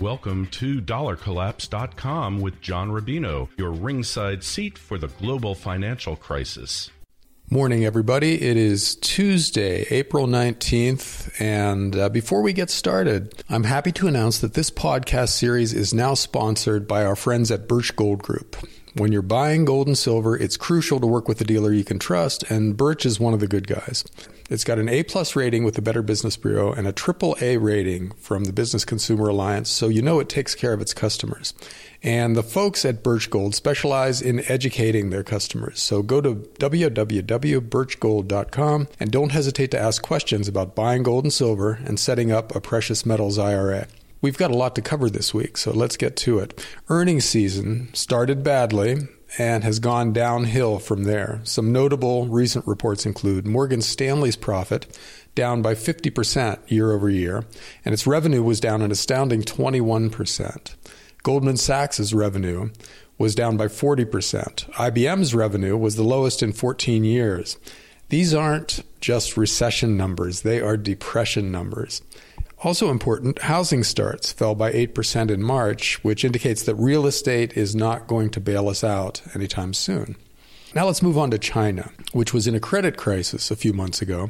Welcome to DollarCollapse.com with John Rubino, your ringside seat for the global financial crisis. Morning, everybody. It is Tuesday, April 19th. And uh, before we get started, I'm happy to announce that this podcast series is now sponsored by our friends at Birch Gold Group. When you're buying gold and silver, it's crucial to work with a dealer you can trust, and Birch is one of the good guys. It's got an A plus rating with the Better Business Bureau and a triple A rating from the Business Consumer Alliance, so you know it takes care of its customers. And the folks at Birch Gold specialize in educating their customers. So go to www.birchgold.com and don't hesitate to ask questions about buying gold and silver and setting up a precious metals IRA. We've got a lot to cover this week, so let's get to it. Earnings season started badly and has gone downhill from there. Some notable recent reports include Morgan Stanley's profit down by 50% year over year, and its revenue was down an astounding 21%. Goldman Sachs' revenue was down by 40%. IBM's revenue was the lowest in 14 years. These aren't just recession numbers, they are depression numbers. Also important, housing starts fell by 8% in March, which indicates that real estate is not going to bail us out anytime soon. Now let's move on to China, which was in a credit crisis a few months ago,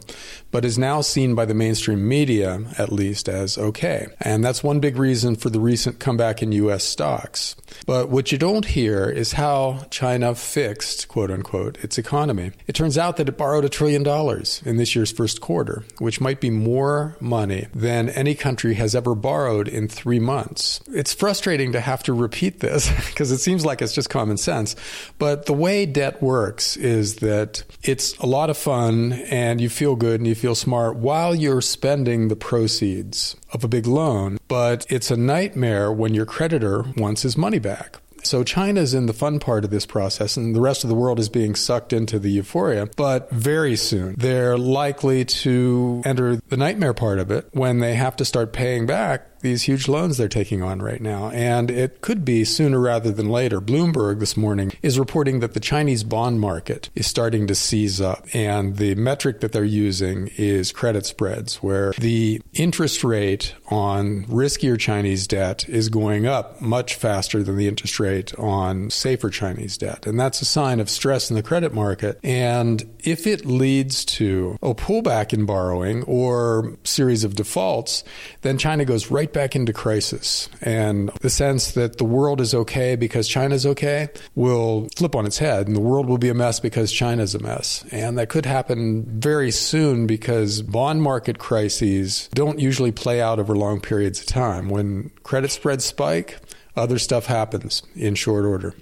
but is now seen by the mainstream media, at least, as okay. And that's one big reason for the recent comeback in U.S. stocks. But what you don't hear is how China fixed, quote unquote, its economy. It turns out that it borrowed a trillion dollars in this year's first quarter, which might be more money than any country has ever borrowed in three months. It's frustrating to have to repeat this because it seems like it's just common sense. But the way debt works is that it's a lot of fun and you feel good and you feel smart while you're spending the proceeds of a big loan, but it's a nightmare when your creditor wants his money back. So China's in the fun part of this process, and the rest of the world is being sucked into the euphoria. But very soon, they're likely to enter the nightmare part of it when they have to start paying back these huge loans they're taking on right now. And it could be sooner rather than later. Bloomberg this morning is reporting that the Chinese bond market is starting to seize up. And the metric that they're using is credit spreads, where the interest rate on riskier Chinese debt is going up much faster than the interest rate on safer Chinese debt. And that's a sign of stress in the credit market. And if it leads to a pullback in borrowing or series of defaults, then China goes right back into crisis. And the sense that the world is okay because China's okay will flip on its head, and the world will be a mess because China's a mess. And that could happen very soon because bond market crises don't usually play out over long periods of time. When credit spreads spike, other stuff happens in short order.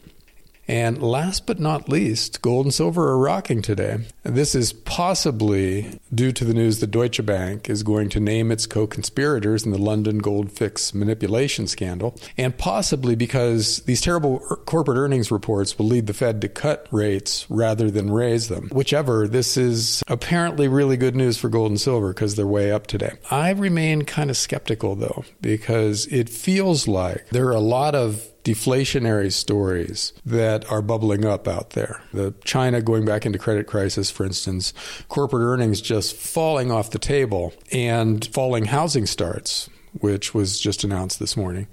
And last but not least, gold and silver are rocking today. This is possibly due to the news that Deutsche Bank is going to name its co conspirators in the London gold fix manipulation scandal, and possibly because these terrible er, corporate earnings reports will lead the Fed to cut rates rather than raise them. Whichever, this is apparently really good news for gold and silver because they're way up today. I remain kind of skeptical though, because it feels like there are a lot of deflationary stories that are bubbling up out there. The China going back into credit crisis, for instance, corporate earnings just falling off the table, and falling housing starts, which was just announced this morning.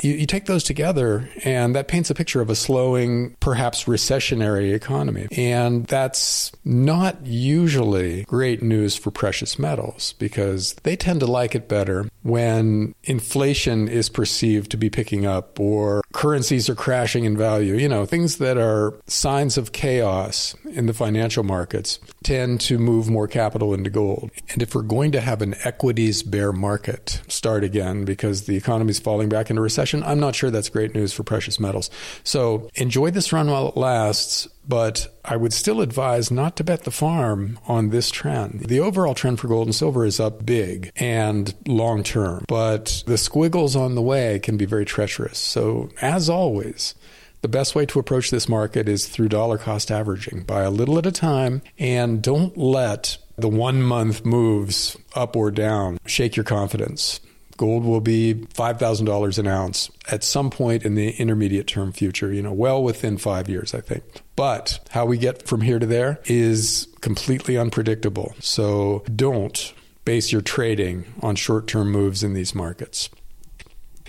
You, you, take those together, and that paints a picture of a slowing, perhaps recessionary economy. And that's not usually great news for precious metals because they tend to like it better when inflation is perceived to be picking up or currencies are crashing in value. You know, things that are signs of chaos in the financial markets tend to move more capital into gold. And if we're going to have an equities bear market start again because the economy is falling back into recession, recession, I'm not sure that's great news for precious metals. So enjoy this run while it lasts, but I would still advise not to bet the farm on this trend. The overall trend for gold and silver is up big and long term, but the squiggles on the way can be very treacherous. So, as always, the best way to approach this market is through dollar cost averaging. Buy a little at a time and don't let the one month moves up or down shake your confidence. Gold will be $5,000 an ounce at some point in the intermediate term future, you know, well within five years, I think. But how we get from here to there is completely unpredictable. So don't base your trading on short term moves in these markets.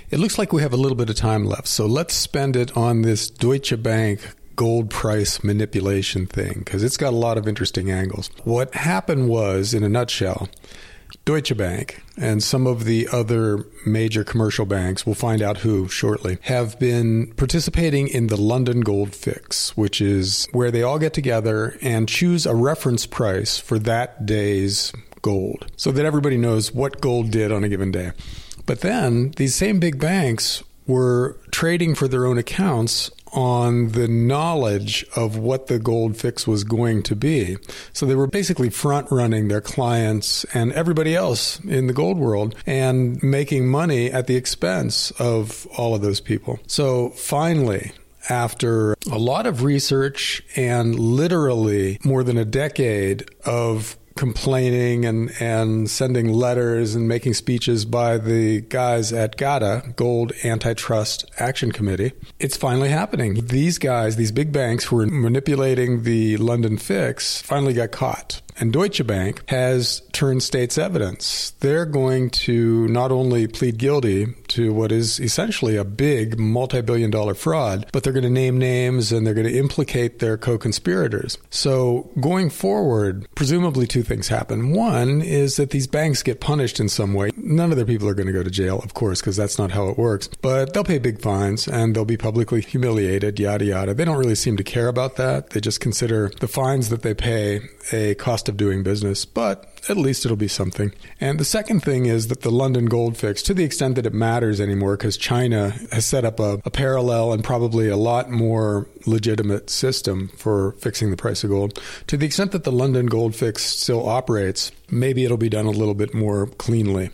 It looks like we have a little bit of time left, so let's spend it on this Deutsche Bank gold price manipulation thing because it's got a lot of interesting angles. What happened was, in a nutshell, Deutsche Bank and some of the other major commercial banks, we'll find out who shortly, have been participating in the London Gold Fix, which is where they all get together and choose a reference price for that day's gold so that everybody knows what gold did on a given day. But then these same big banks were trading for their own accounts on the knowledge of what the gold fix was going to be. So they were basically front running their clients and everybody else in the gold world and making money at the expense of all of those people. So finally, after a lot of research and literally more than a decade of complaining and, and sending letters and making speeches by the guys at GATA, Gold Antitrust Action Committee. It's finally happening. These guys, these big banks who were manipulating the London fix, finally got caught. And Deutsche Bank has turned state's evidence. They're going to not only plead guilty to what is essentially a big multi billion dollar fraud, but they're going to name names and they're going to implicate their co conspirators. So going forward, presumably two things happen. One is that these banks get punished in some way. None of their people are going to go to jail, of course, because that's not how it works. But they'll pay big fines and they'll be publicly humiliated, yada, yada. They don't really seem to care about that. They just consider the fines that they pay a cost of doing business, but at least it'll be something. And the second thing is that the London gold fix, to the extent that it matters anymore, because China has set up a, a, parallel and probably a lot more legitimate system for fixing the price of gold, to the extent that the London gold fix still operates, maybe it'll be done a little bit more cleanly.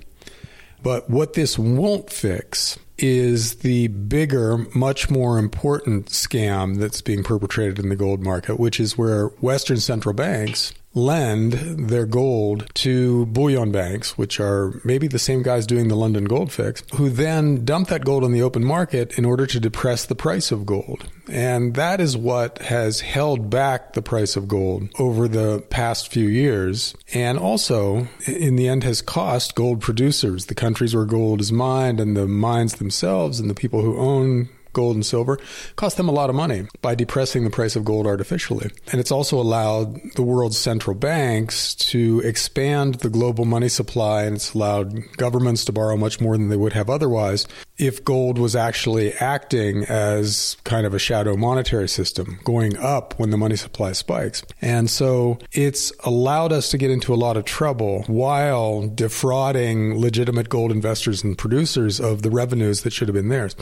But what this won't fix is the bigger, much more important scam that's being perpetrated in the gold market, which is where Western central banks lend their gold to bullion banks, which are maybe the same guys doing the London gold fix, who then dump that gold on the open market in order to depress the price of gold. And that is what has held back the price of gold over the past few years. And also, in the end, has cost gold producers, the countries where gold is mined and the mines themselves and the people who own gold and silver, cost them a lot of money by depressing the price of gold artificially. And it's also allowed the world's central banks to expand the global money supply, and it's allowed governments to borrow much more than they would have otherwise if gold was actually acting as kind of a shadow monetary system, going up when the money supply spikes. And so it's allowed us to get into a lot of trouble while defrauding legitimate gold investors and producers of the revenues that should have been theirs.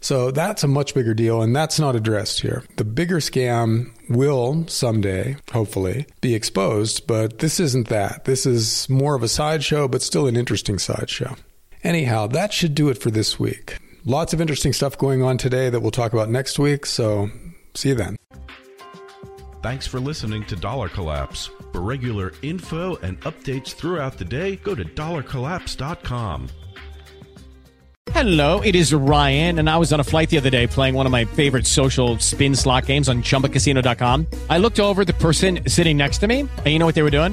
So that's a much bigger deal, and that's not addressed here. The bigger scam will someday, hopefully, be exposed, but this isn't that. This is more of a sideshow, but still an interesting sideshow. Anyhow, that should do it for this week. Lots of interesting stuff going on today that we'll talk about next week, so see you then. Thanks for listening to Dollar Collapse. For regular info and updates throughout the day, go to dollarcollapse.com. Hello, it is Ryan, and I was on a flight the other day playing one of my favorite social spin slot games on chumbacasino.com. I looked over the person sitting next to me, and you know what they were doing?